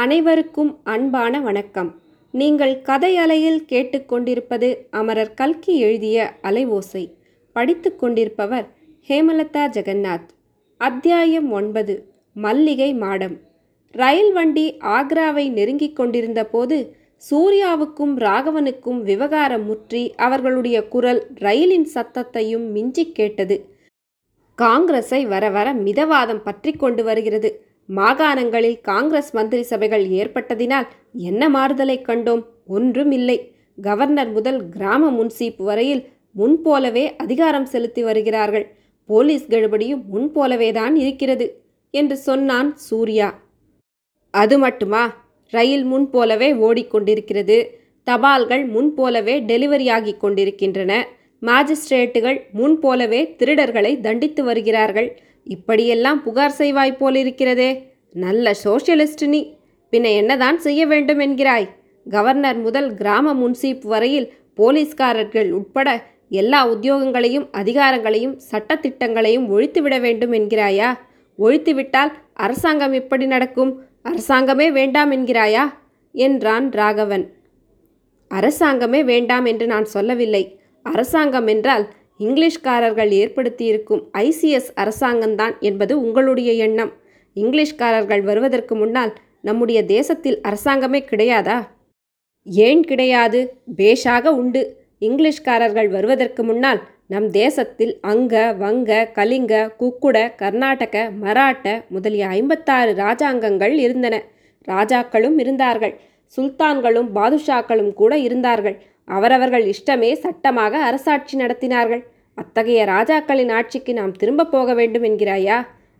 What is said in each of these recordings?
அனைவருக்கும் அன்பான வணக்கம். நீங்கள் கதை அலையில் கேட்டுக்கொண்டிருப்பது அமரர் கல்கி எழுதிய அலைவோசை படித்துக் கொண்டிருப்பவர் ஹேமலதா ஜெகநாத். அத்தியாயம் ஒன்பது மல்லிகை மாடம். ரயில் வண்டி ஆக்ராவை நெருங்கிக் கொண்டிருந்த போது சூர்யாவுக்கும் ராகவனுக்கும் விவகாரம் முற்றி அவர்களுடைய குரல் ரயிலின் சத்தத்தையும் மிஞ்சிக் கேட்டது. காங்கிரஸை வர வர மிதவாதம் பற்றி கொண்டு வருகிறது. மாகாணங்களில் காங்கிரஸ் மந்திரி சபைகள் ஏற்பட்டதினால் என்ன மாறுதலை கண்டோம்? ஒன்றும் இல்லை கவர்னர் முதல் கிராம முன்சீப் வரையில் முன்போலவே அதிகாரம் செலுத்தி வருகிறார்கள். போலீஸ் கழுபடியும் முன்போலவேதான் இருக்கிறது என்று சொன்னான் சூர்யா. அது மட்டுமா? ரயில் முன்போலவே ஓடிக்கொண்டிருக்கிறது. தபால்கள் முன்போலவே டெலிவரியாகிக் கொண்டிருக்கின்றன. மாஜிஸ்ட்ரேட்டுகள் முன்போலவே திருடர்களை தண்டித்து வருகிறார்கள். இப்படியெல்லாம் புகார் செய்வாய் போலிருக்கிறதே. நல்ல சோஷியலிஸ்ட் நீ. பின்ன என்னதான் செய்ய வேண்டும் என்கிறாய்? கவர்னர் முதல் கிராம முன்சீப் வரையில் போலீஸ்காரர்கள் உட்பட எல்லா உத்தியோகங்களையும் அதிகாரங்களையும் சட்டத்திட்டங்களையும் ஒழித்துவிட வேண்டும் என்கிறாயா? ஒழித்துவிட்டால் அரசாங்கம் எப்படி நடக்கும்? அரசாங்கமே வேண்டாம் என்கிறாயா? என்றான் ராகவன். அரசாங்கமே வேண்டாம் என்று நான் சொல்லவில்லை. அரசாங்கம் என்றால் இங்கிலீஷ்காரர்கள் ஏற்படுத்தியிருக்கும் ஐசிஎஸ் அரசாங்கம்தான் என்பது உங்களுடைய எண்ணம். இங்கிலீஷ்காரர்கள் வருவதற்கு முன்னால் நம்முடைய தேசத்தில் அரசாங்கமே கிடையாதா? ஏன் கிடையாது? பேஷாக உண்டு. இங்கிலீஷ்காரர்கள் வருவதற்கு முன்னால் நம் தேசத்தில் அங்க வங்க கலிங்க குக்குட கர்நாடக மராட்ட முதலிய ஐம்பத்தாறு ராஜாங்கங்கள் இருந்தன. ராஜாக்களும் இருந்தார்கள். சுல்தான்களும் பாதுஷாக்களும் கூட இருந்தார்கள். அவரவர்கள் இஷ்டமே சட்டமாக அரசாட்சி நடத்தினார்கள். அத்தகைய ராஜாக்களின் ஆட்சிக்கு நாம் திரும்ப போக வேண்டும் என்கிறாயா?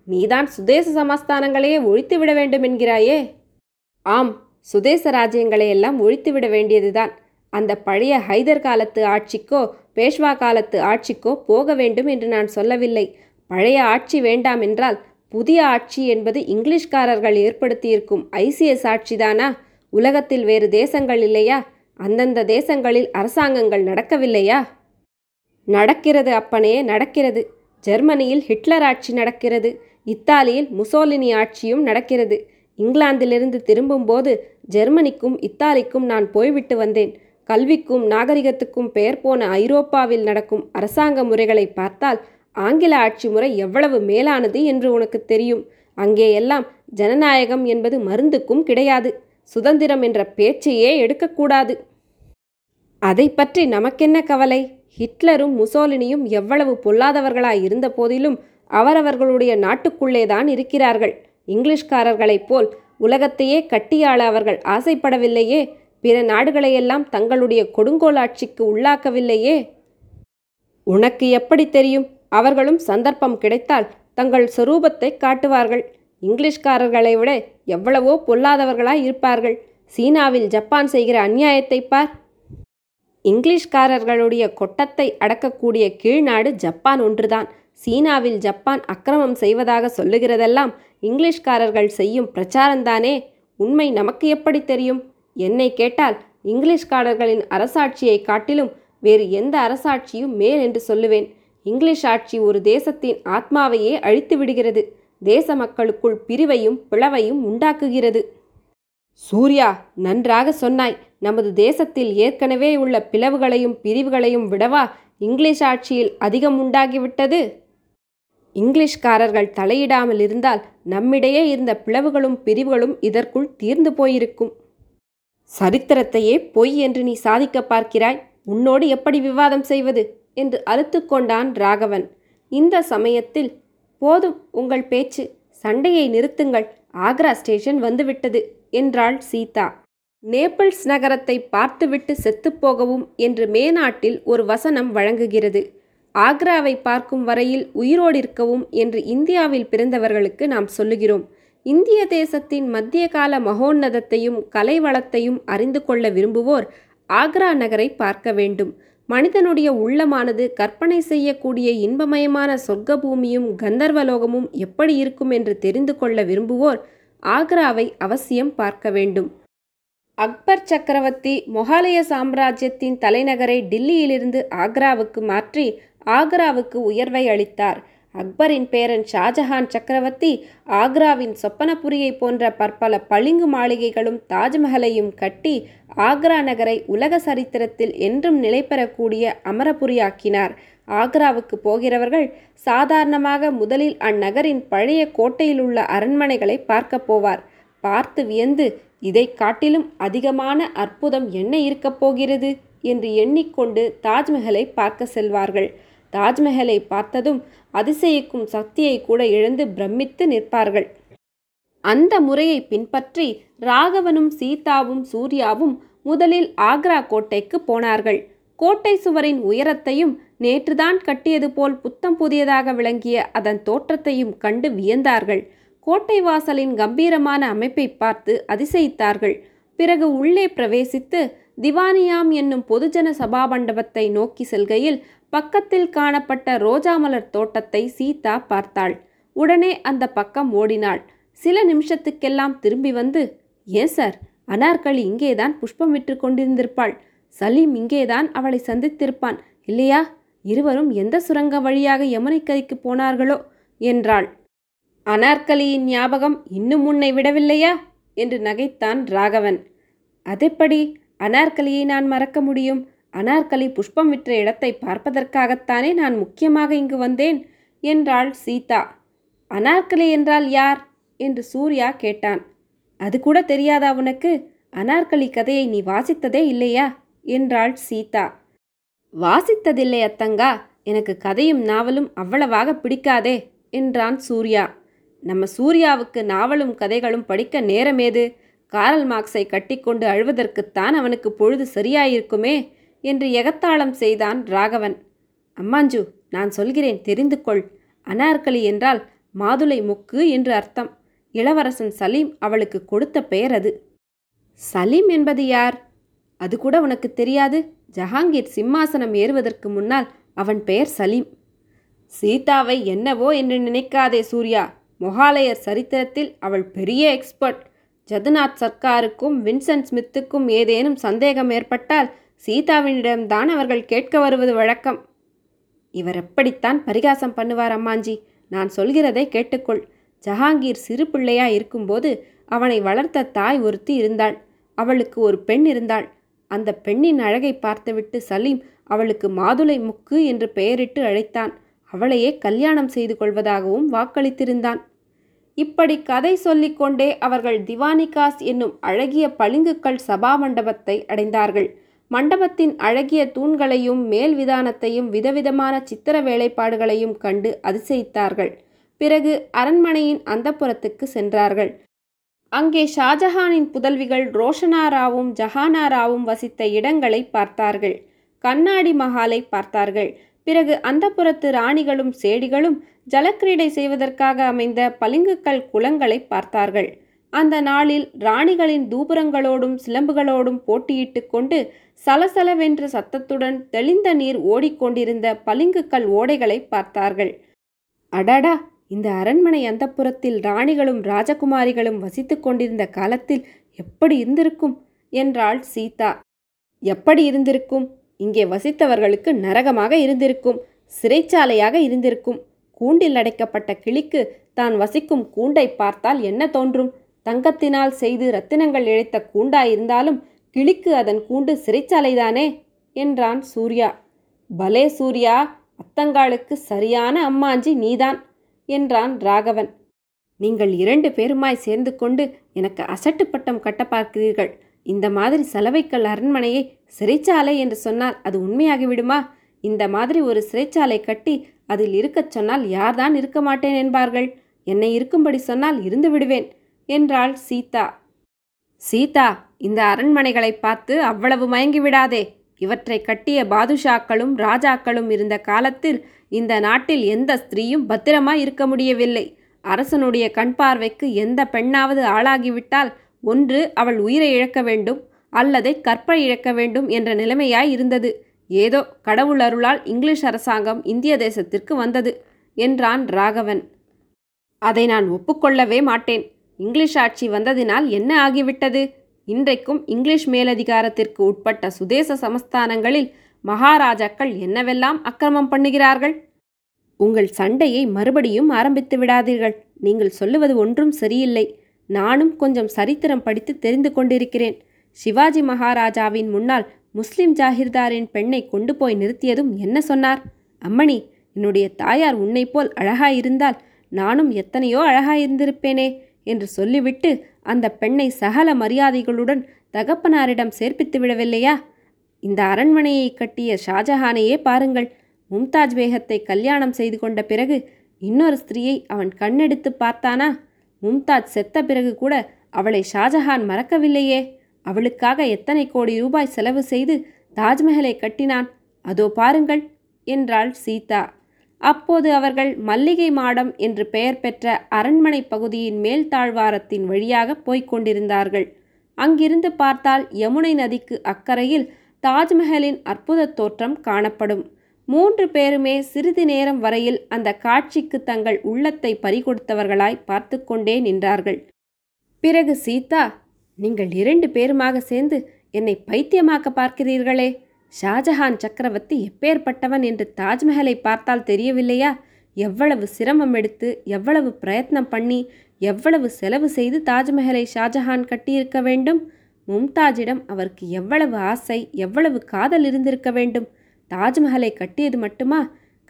நீதான் சுதேச சமஸ்தானங்களையே ஒழித்துவிட வேண்டும் என்கிறாயே? ஆம் சுதேச ராஜ்யங்களை எல்லாம் ஒழித்துவிட வேண்டியதுதான். அந்த பழைய ஹைதர் காலத்து ஆட்சிக்கோ பேஷ்வா காலத்து ஆட்சிக்கோ போக வேண்டும் என்று நான் சொல்லவில்லை. பழைய ஆட்சி வேண்டாம் என்றால் புதிய ஆட்சி என்பது இங்கிலீஷ்காரர்கள் ஏற்படுத்தியிருக்கும் ஐசிஎஸ் ஆட்சிதானா? உலகத்தில் வேறு தேசங்கள் இல்லையா? அந்தந்த தேசங்களில் அரசாங்கங்கள் நடக்கவில்லையா? நடக்கிறது அப்பனே நடக்கிறது. ஜெர்மனியில் ஹிட்லர் ஆட்சி நடக்கிறது. இத்தாலியில் முசோலினி ஆட்சியும் நடக்கிறது. இங்கிலாந்திலிருந்து திரும்பும்போது ஜெர்மனிக்கும் இத்தாலிக்கும் நான் போய்விட்டு வந்தேன். கல்விக்கும் நாகரிகத்துக்கும் பெயர் போன ஐரோப்பாவில் நடக்கும் அரசாங்க முறைகளை பார்த்தால் ஆங்கில ஆட்சி முறை எவ்வளவு மேலானது என்று உனக்கு தெரியும். அங்கே எல்லாம் ஜனநாயகம் என்பது மருந்துக்கும் கிடையாது. சுதந்திரம் என்ற பேச்சையே எடுக்கக்கூடாது. அதை பற்றி நமக்கென்ன கவலை? ஹிட்லரும் முசோலினியும் எவ்வளவு பொல்லாதவர்களாய் இருந்த போதிலும் அவரவர்களுடைய நாட்டுக்குள்ளேதான் இருக்கிறார்கள். இங்கிலீஷ்காரர்களைப் போல் உலகத்தையே கட்டியாள அவர்கள் ஆசைப்படவில்லையே? பிற நாடுகளையெல்லாம் தங்களுடைய கொடுங்கோலாட்சிக்கு உள்ளாக்கவில்லையே? உனக்கு எப்படி தெரியும்? அவர்களும் சந்தர்ப்பம் கிடைத்தால் தங்கள் சொரூபத்தை காட்டுவார்கள். இங்கிலீஷ்காரர்களை விட எவ்வளவோ பொல்லாதவர்களாய் இருப்பார்கள். சீனாவில் ஜப்பான் செய்கிற அநியாயத்தை பார். இங்கிலீஷ்காரர்களுடைய கொட்டத்தை அடக்கக்கூடிய கீழ்நாடு ஜப்பான் ஒன்றுதான். சீனாவில் ஜப்பான் அக்கிரமம் செய்வதாக சொல்லுகிறதெல்லாம் இங்கிலீஷ்காரர்கள் செய்யும் பிரச்சாரந்தானே உண்மை நமக்கு எப்படி தெரியும்? என்னை கேட்டால் இங்கிலீஷ்காரர்களின் அரசாட்சியை காட்டிலும் வேறு எந்த அரசாட்சியும் மேல் என்று சொல்லுவேன். இங்கிலீஷ் ஆட்சி ஒரு தேசத்தின் ஆத்மாவையே அழித்து விடுகிறது தேச மக்களுக்குள் பிரிவையும் பிளவையும் உண்டாக்குகிறது. சூர்யா நன்றாக சொன்னாய். நமது தேசத்தில் ஏற்கனவே உள்ள பிளவுகளையும் பிரிவுகளையும் விடவா இங்கிலீஷ் ஆட்சியில் அதிகம் உண்டாகிவிட்டது? இங்கிலீஷ்காரர்கள் தலையிடாமல் இருந்தால் நம்மிடையே இருந்த பிளவுகளும் பிரிவுகளும் இதற்குள் தீர்ந்து போயிருக்கும். சரித்திரத்தையே பொய் என்று நீ சாதிக்க பார்க்கிறாய். உன்னோடு எப்படி விவாதம் செய்வது? என்று அறுத்து கொண்டான் ராகவன். இந்த சமயத்தில் போதும் உங்கள் பேச்சு. சண்டையை நிறுத்துங்கள். ஆக்ரா ஸ்டேஷன் வந்துவிட்டது. என்றாள் சீதா. நேபிள்ஸ் நகரத்தை பார்த்துவிட்டு செத்துப்போகவும் என்று மேநாட்டில் ஒரு வசனம் வழங்குகிறது. ஆக்ராவை பார்க்கும் வரையில் உயிரோடு இருக்கவும் என்று இந்தியாவில் பிறந்தவர்களுக்கு நாம் சொல்லுகிறோம். இந்திய தேசத்தின் மத்திய கால மகோன்னதத்தையும் கலை வளத்தையும் அறிந்து கொள்ள விரும்புவோர் ஆக்ரா நகரை பார்க்க வேண்டும். மனிதனுடைய உள்ளமானது கற்பனை செய்யக்கூடிய இன்பமயமான சொர்க்க பூமியும் கந்தர்வலோகமும் எப்படி இருக்கும் என்று தெரிந்து கொள்ள விரும்புவோர் ஆக்ராவை அவசியம் பார்க்க வேண்டும். அக்பர் சக்கரவர்த்தி மொகாலய சாம்ராஜ்யத்தின் தலைநகரை டில்லியிலிருந்து ஆக்ராவுக்கு மாற்றி ஆக்ராவுக்கு உயர்வை அளித்தார். அக்பரின் பேரன் ஷாஜஹான் சக்கரவர்த்தி ஆக்ராவின் சொப்பனபுரியை போன்ற பற்பல பளிங்கு மாளிகைகளும் தாஜ்மஹலையும் கட்டி ஆக்ரா நகரை உலக சரித்திரத்தில் என்றும் நிலைபெறக்கூடிய அமரபுரியாக்கினார். ஆக்ராவுக்கு போகிறவர்கள் சாதாரணமாக முதலில் அந்நகரின் பழைய கோட்டையில் உள்ள அரண்மனைகளை பார்க்கப் போவார். பார்த்து வியந்து இதை காட்டிலும் அதிகமான அற்புதம் என்ன இருக்கப் போகிறது என்று எண்ணிக்கொண்டு தாஜ்மஹலை பார்க்க செல்வார்கள். தாஜ்மஹலை பார்த்ததும் அதிசயிக்கும் சக்தியை கூட இழந்து பிரமித்து நிற்பார்கள். அந்த முறையை பின்பற்றி ராகவனும் சீதாவும் சூர்யாவும் முதலில் ஆக்ரா கோட்டைக்கு போனார்கள். கோட்டை சுவரின் உயரத்தையும் நேற்றுதான் கட்டியது போல் புத்தம் புதியதாக விளங்கிய அதன் தோற்றத்தையும் கண்டு வியந்தார்கள். கோட்டை வாசலின் கம்பீரமான அமைப்பை பார்த்து அதிசயித்தார்கள். பிறகு உள்ளே பிரவேசித்து திவானியாம் என்னும் பொதுஜன சபா மண்டபத்தை நோக்கி செல்கையில் பக்கத்தில் காணப்பட்ட ரோஜா மலர் தோட்டத்தை சீதா பார்த்தாள். உடனே அந்த பக்கம் ஓடினாள். சில நிமிஷத்துக்கெல்லாம் திரும்பி வந்து ஏன் சார் அனார்கலி இங்கேதான் புஷ்பம் விற்று கொண்டிருந்திருப்பாள். சலீம் இங்கேதான் அவளை சந்தித்திருப்பான். இல்லையா? இருவரும் எந்த சுரங்க வழியாக யமுனைக்கரைக்கு போனார்களோ? என்றாள். அனார்கலியின் ஞாபகம் இன்னும் உன்னை விடவில்லையா? என்று நகைத்தான் ராகவன். அதெப்படி? அனார்கலியை நான் மறக்க முடியும். அனார்கலி புஷ்பம் விற்ற இடத்தை பார்ப்பதற்காகத்தானே நான் முக்கியமாக இங்கு வந்தேன்? என்றாள் சீதா. அனார்கலி என்றால் யார்? என்று சூர்யா கேட்டான். அது கூட தெரியாதா உனக்கு? அனார்கலி கதையை நீ வாசித்ததே இல்லையா? என்றாள் சீதா. வாசித்ததில்லை அத்தங்கா. எனக்கு கதையும் நாவலும் அவ்வளவாக பிடிக்காதே என்றான் சூர்யா. நம்ம சூர்யாவுக்கு நாவலும் கதைகளும் படிக்க நேரமேது? காரல் மார்க்ஸை கட்டிக்கொண்டு அழுவதற்குத்தான் அவனுக்கு பொழுது சரியாயிருக்குமே என்று எகத்தாளம் செய்தான் ராகவன். அம்மாஞ்சு நான் சொல்கிறேன் தெரிந்து கொள். அனார்கலி என்றால் மாதுளை முக்கு என்று அர்த்தம். இளவரசன் சலீம் அவளுக்கு கொடுத்த பெயர் அது. சலீம் என்பது யார்? அது கூட உனக்கு தெரியாது. ஜஹாங்கீர் சிம்மாசனம் ஏறுவதற்கு முன்னால் அவன் பெயர் சலீம். சீதாவை என்னவோ என்று நினைக்காதே சூர்யா. மொகாலயர் சரித்திரத்தில் அவள் பெரிய எக்ஸ்பர்ட் ஜதுநாத் சர்க்காருக்கும் வின்சென்ட் ஸ்மித்துக்கும் ஏதேனும் சந்தேகம் ஏற்பட்டால் சீதாவினிடம்தான் அவர்கள் கேட்க வருவது வழக்கம். இவர் எப்படித்தான் பரிகாசம் பண்ணுவார் அம்மாஞ்சி? நான் சொல்கிறதை கேட்டுக்கொள். ஜஹாங்கீர் சிறு பிள்ளையா இருக்கும்போது அவனை வளர்த்த தாய் ஒருத்தி இருந்தாள். அவளுக்கு ஒரு பெண் இருந்தாள். அந்த பெண்ணின் அழகை பார்த்துவிட்டு சலீம் அவளுக்கு மாதுளை முக்கு என்று பெயரிட்டு அழைத்தான். அவளையே கல்யாணம் செய்து கொள்வதாகவும் வாக்களித்திருந்தான். இப்படி கதை சொல்லிக்கொண்டே அவர்கள் திவானிகாஸ் என்னும் அழகிய பளிங்குக்கல் சபா மண்டபத்தை அடைந்தார்கள். மண்டபத்தின் அழகிய தூண்களையும் மேல் விதானத்தையும் விதவிதமான சித்திர வேலைப்பாடுகளையும் கண்டு அதிசயித்தார்கள். பிறகு அரண்மனையின் அந்தப்புறத்துக்கு சென்றார்கள். அங்கே ஷாஜஹானின் புதல்விகள் ரோஷனாராவும் ஜஹானாராவும் வசித்த இடங்களை பார்த்தார்கள். கண்ணாடி மஹாலை பார்த்தார்கள். பிறகு அந்தப்புறத்து ராணிகளும் சேடிகளும் ஜலக்கிரீடை செய்வதற்காக அமைந்த பளிங்குக்கல் குளங்களை பார்த்தார்கள். அந்த நாளில் ராணிகளின் தூபுரங்களோடும் சிலம்புகளோடும் போட்டியிட்டு கொண்டு சலசலவென்ற சத்தத்துடன் தெளிந்த நீர் ஓடிக்கொண்டிருந்த பளிங்குக்கல் ஓடைகளை பார்த்தார்கள். அடடா! இந்த அரண்மனை அந்தப்புறத்தில் ராணிகளும் ராஜகுமாரிகளும் வசித்து கொண்டிருந்த காலத்தில் எப்படி இருந்திருக்கும்? என்றாள் சீதா. எப்படி இருந்திருக்கும்? இங்கே வசித்தவர்களுக்கு நரகமாக இருந்திருக்கும் சிறைச்சாலையாக இருந்திருக்கும். கூண்டில் அடைக்கப்பட்ட கிளிக்கு தான் வசிக்கும் கூண்டை பார்த்தால் என்ன தோன்றும்? தங்கத்தினால் செய்து ரத்தினங்கள் இழைத்த கூண்டாயிருந்தாலும் கிளிக்கு அதன் கூண்டு சிறைச்சாலைதானே? என்றான் சூர்யா. பலே சூர்யா அத்தங்காளுக்கு சரியான அம்மாஞ்சி நீதான். என்றான் ராகவன். நீங்கள் இரண்டு பேருமாய் சேர்ந்து கொண்டு எனக்கு அசட்டு பட்டம் கட்ட பார்க்கிறீர்கள் இந்த மாதிரி சலவைக்கல் அரண்மனையை சிறைச்சாலை என்று சொன்னால் அது உண்மையாகிவிடுமா? இந்த மாதிரி ஒரு சிறைச்சாலை கட்டி அதில் இருக்கச் சொன்னால் யார்தான் இருக்க மாட்டேன் என்பார்கள். என்னை இருக்கும்படி சொன்னால் இருந்து விடுவேன் என்றாள் சீதா. சீதா இந்த அரண்மனைகளை பார்த்து அவ்வளவு மயங்கி விடாதே இவற்றை கட்டிய பாதுஷாக்களும் ராஜாக்களும் இருந்த காலத்தில் இந்த நாட்டில் எந்த ஸ்திரீயும் பத்திரமாய் இருக்க முடியவில்லை. அரசனுடைய கண் பார்வைக்கு எந்த பெண்ணாவது ஆளாகிவிட்டால் ஒன்று அவள் உயிரை இழக்க வேண்டும் அல்லதை கற்பை இழக்க வேண்டும் என்ற நிலைமையாய் இருந்தது. ஏதோ கடவுள் அருளால் இங்கிலீஷ் அரசாங்கம் இந்திய தேசத்திற்கு வந்தது என்றான் ராகவன். அதை நான் ஒப்புக்கொள்ளவே மாட்டேன். இங்கிலீஷ் ஆட்சி வந்ததினால் என்ன ஆகிவிட்டது? இன்றைக்கும் இங்கிலீஷ் மேலதிகாரத்திற்கு உட்பட்ட சுதேச சமஸ்தானங்களில் மகாராஜாக்கள் என்னவெல்லாம் அக்கிரமம் பண்ணுகிறார்கள்? உங்கள் சண்டையை மறுபடியும் ஆரம்பித்து விடாதீர்கள். நீங்கள் சொல்லுவது ஒன்றும் சரியில்லை. நானும் கொஞ்சம் சரித்திரம் படித்து தெரிந்து கொண்டிருக்கிறேன். சிவாஜி மகாராஜாவின் முன்னால் முஸ்லிம் ஜாகிர்தாரின் பெண்ணை கொண்டு போய் நிறுத்தியதும் என்ன சொன்னார்? அம்மணி என்னுடைய தாயார் உன்னைப் போல் அழகாயிருந்தால் நானும் எத்தனையோ அழகாயிருந்திருப்பேனே என்று சொல்லிவிட்டு அந்த பெண்ணை சகல மரியாதைகளுடன் தகப்பனாரிடம் சேர்ப்பித்து விடவில்லையா? இந்த அரண்மனையை கட்டிய ஷாஜஹானையே பாருங்கள். மும்தாஜ் பேகத்தை கல்யாணம் செய்து கொண்ட பிறகு இன்னொரு ஸ்திரீயை அவன் கண்ணெடுத்து பார்த்தானா? மும்தாஜ் செத்த பிறகு கூட அவளை ஷாஜஹான் மறக்கவில்லையே. அவளுக்காக எத்தனை கோடி ரூபாய் செலவு செய்து தாஜ்மஹலை கட்டினான். அதோ பாருங்கள் என்றாள் சீதா. அப்போது அவர்கள் மல்லிகை மாடம் என்று பெயர் பெற்ற அரண்மனை பகுதியின் மேல் தாழ்வாரத்தின் வழியாக போய்க் கொண்டிருந்தார்கள். அங்கிருந்து பார்த்தால் யமுனை நதிக்கு அக்கறையில் தாஜ்மஹலின் அற்புத தோற்றம் காணப்படும். மூன்று பேருமே சிறிது நேரம் வரையில் அந்த காட்சிக்கு தங்கள் உள்ளத்தை பறிகொடுத்தவர்களாய் பார்த்து கொண்டே நின்றார்கள். பிறகு சீதா நீங்கள் இரண்டு பேருமாக சேர்ந்து என்னை பைத்தியமாக்க பார்க்கிறீர்களே! ஷாஜஹான் சக்கரவர்த்தி எப்பேற்பட்டவன் என்று தாஜ்மஹலை பார்த்தால் தெரியவில்லையா? எவ்வளவு சிரமம் எடுத்து எவ்வளவு பிரயத்னம் பண்ணி எவ்வளவு செலவு செய்து தாஜ்மஹலை ஷாஜஹான் கட்டியிருக்க வேண்டும்? மும்தாஜிடம் அவருக்கு எவ்வளவு ஆசை எவ்வளவு காதல் இருந்திருக்க வேண்டும்? தாஜ்மஹலை கட்டியது மட்டுமா?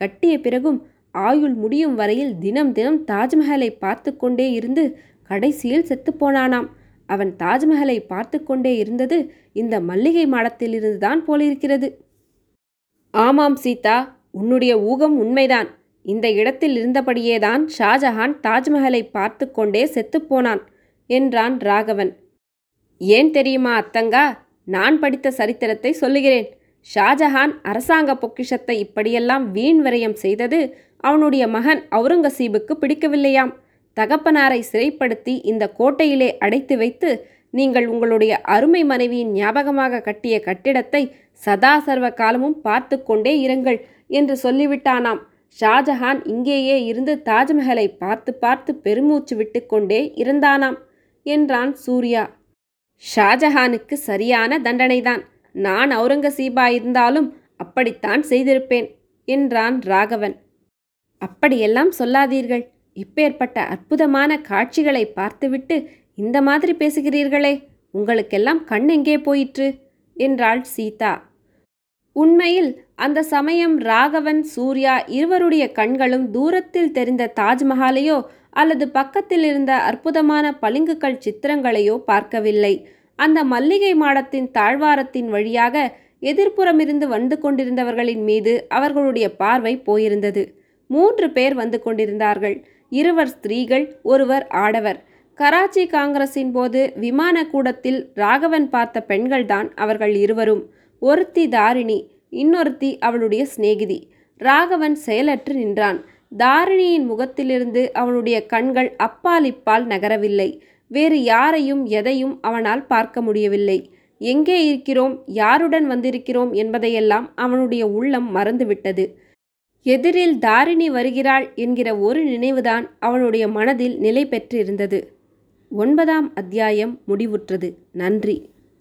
கட்டிய பிறகும் ஆயுள் முடியும் வரையில் தினம் தினம் தாஜ்மஹலை பார்த்து கொண்டே இருந்து கடைசியில் செத்துப்போனானாம் அவன் தாஜ்மஹலை பார்த்து கொண்டே இருந்தது இந்த மல்லிகை மாடத்திலிருந்துதான் போலிருக்கிறது. ஆமாம் சீதா உன்னுடைய ஊகம் உண்மைதான். இந்த இடத்தில் இருந்தபடியேதான் ஷாஜஹான் தாஜ்மஹலை பார்த்து கொண்டே செத்துப்போனான் என்றான் ராகவன். ஏன் தெரியுமா அத்தங்கா? நான் படித்த சரித்திரத்தை சொல்லுகிறேன். ஷாஜஹான் அரசாங்க பொக்கிஷத்தை இப்படியெல்லாம் வீண் விரயம் செய்தது அவனுடைய மகன் அவுரங்கசீபுக்கு பிடிக்கவில்லையாம். தகப்பனாரை சிறைப்படுத்தி இந்த கோட்டையிலே அடைத்து வைத்து நீங்கள் உங்களுடைய அருமை மனைவியின் ஞாபகமாக கட்டிய கட்டிடத்தை சதா சர்வ காலமும் பார்த்து கொண்டே இருங்கள் என்று சொல்லிவிட்டானாம். ஷாஜஹான் இங்கேயே இருந்து தாஜ்மஹலை பார்த்து பார்த்து பெருமூச்சு விட்டுக்கொண்டே இருந்தானாம் என்றான் சூர்யா. ஷாஜஹானுக்கு சரியான தண்டனைதான். நான் அவுரங்கசீபா இருந்தாலும் அப்படித்தான் செய்திருப்பேன் என்றான் ராகவன். அப்படியெல்லாம் சொல்லாதீர்கள். இப்பேற்பட்ட அற்புதமான காட்சிகளை பார்த்துவிட்டு இந்த மாதிரி பேசுகிறீர்களே உங்களுக்கெல்லாம் கண் எங்கே போயிற்று? என்றாள் சீதா. உண்மையில் அந்த சமயம் ராகவன் சூர்யா இருவருடைய கண்களும் தூரத்தில் தெரிந்த தாஜ்மஹாலையோ அல்லது பக்கத்தில் இருந்த அற்புதமான பளிங்குகள் சித்திரங்களையோ பார்க்கவில்லை. அந்த மல்லிகை மாடத்தின் தாழ்வாரத்தின் வழியாக எதிர்ப்புறமிருந்து வந்து கொண்டிருந்தவர்களின் மீது அவர்களுடைய பார்வை போயிருந்தது. மூன்று பேர் வந்து கொண்டிருந்தார்கள். இருவர் ஸ்திரீகள் ஒருவர் ஆடவர். கராச்சி காங்கிரஸின் போது விமான கூடத்தில் ராகவன் பார்த்த பெண்கள்தான் அவர்கள் இருவரும். ஒருத்தி தாரிணி இன்னொருத்தி அவளுடைய சிநேகிதி. ராகவன் செயலற்று நின்றான். தாரிணியின் முகத்திலிருந்து அவனுடைய கண்கள் அப்பால் இப்பால் நகரவில்லை. வேறு யாரையும் எதையும் அவனால் பார்க்க முடியவில்லை. எங்கே இருக்கிறோம்? யாருடன் வந்திருக்கிறோம்? என்பதையெல்லாம் அவனுடைய உள்ளம் மறந்துவிட்டது. எதிரில் தாரிணி வருகிறாள் என்கிற ஒரு நினைவுதான் அவளுடைய மனதில் நிலை பெற்றிருந்தது ஒன்பதாம் அத்தியாயம் முடிவுற்றது. நன்றி.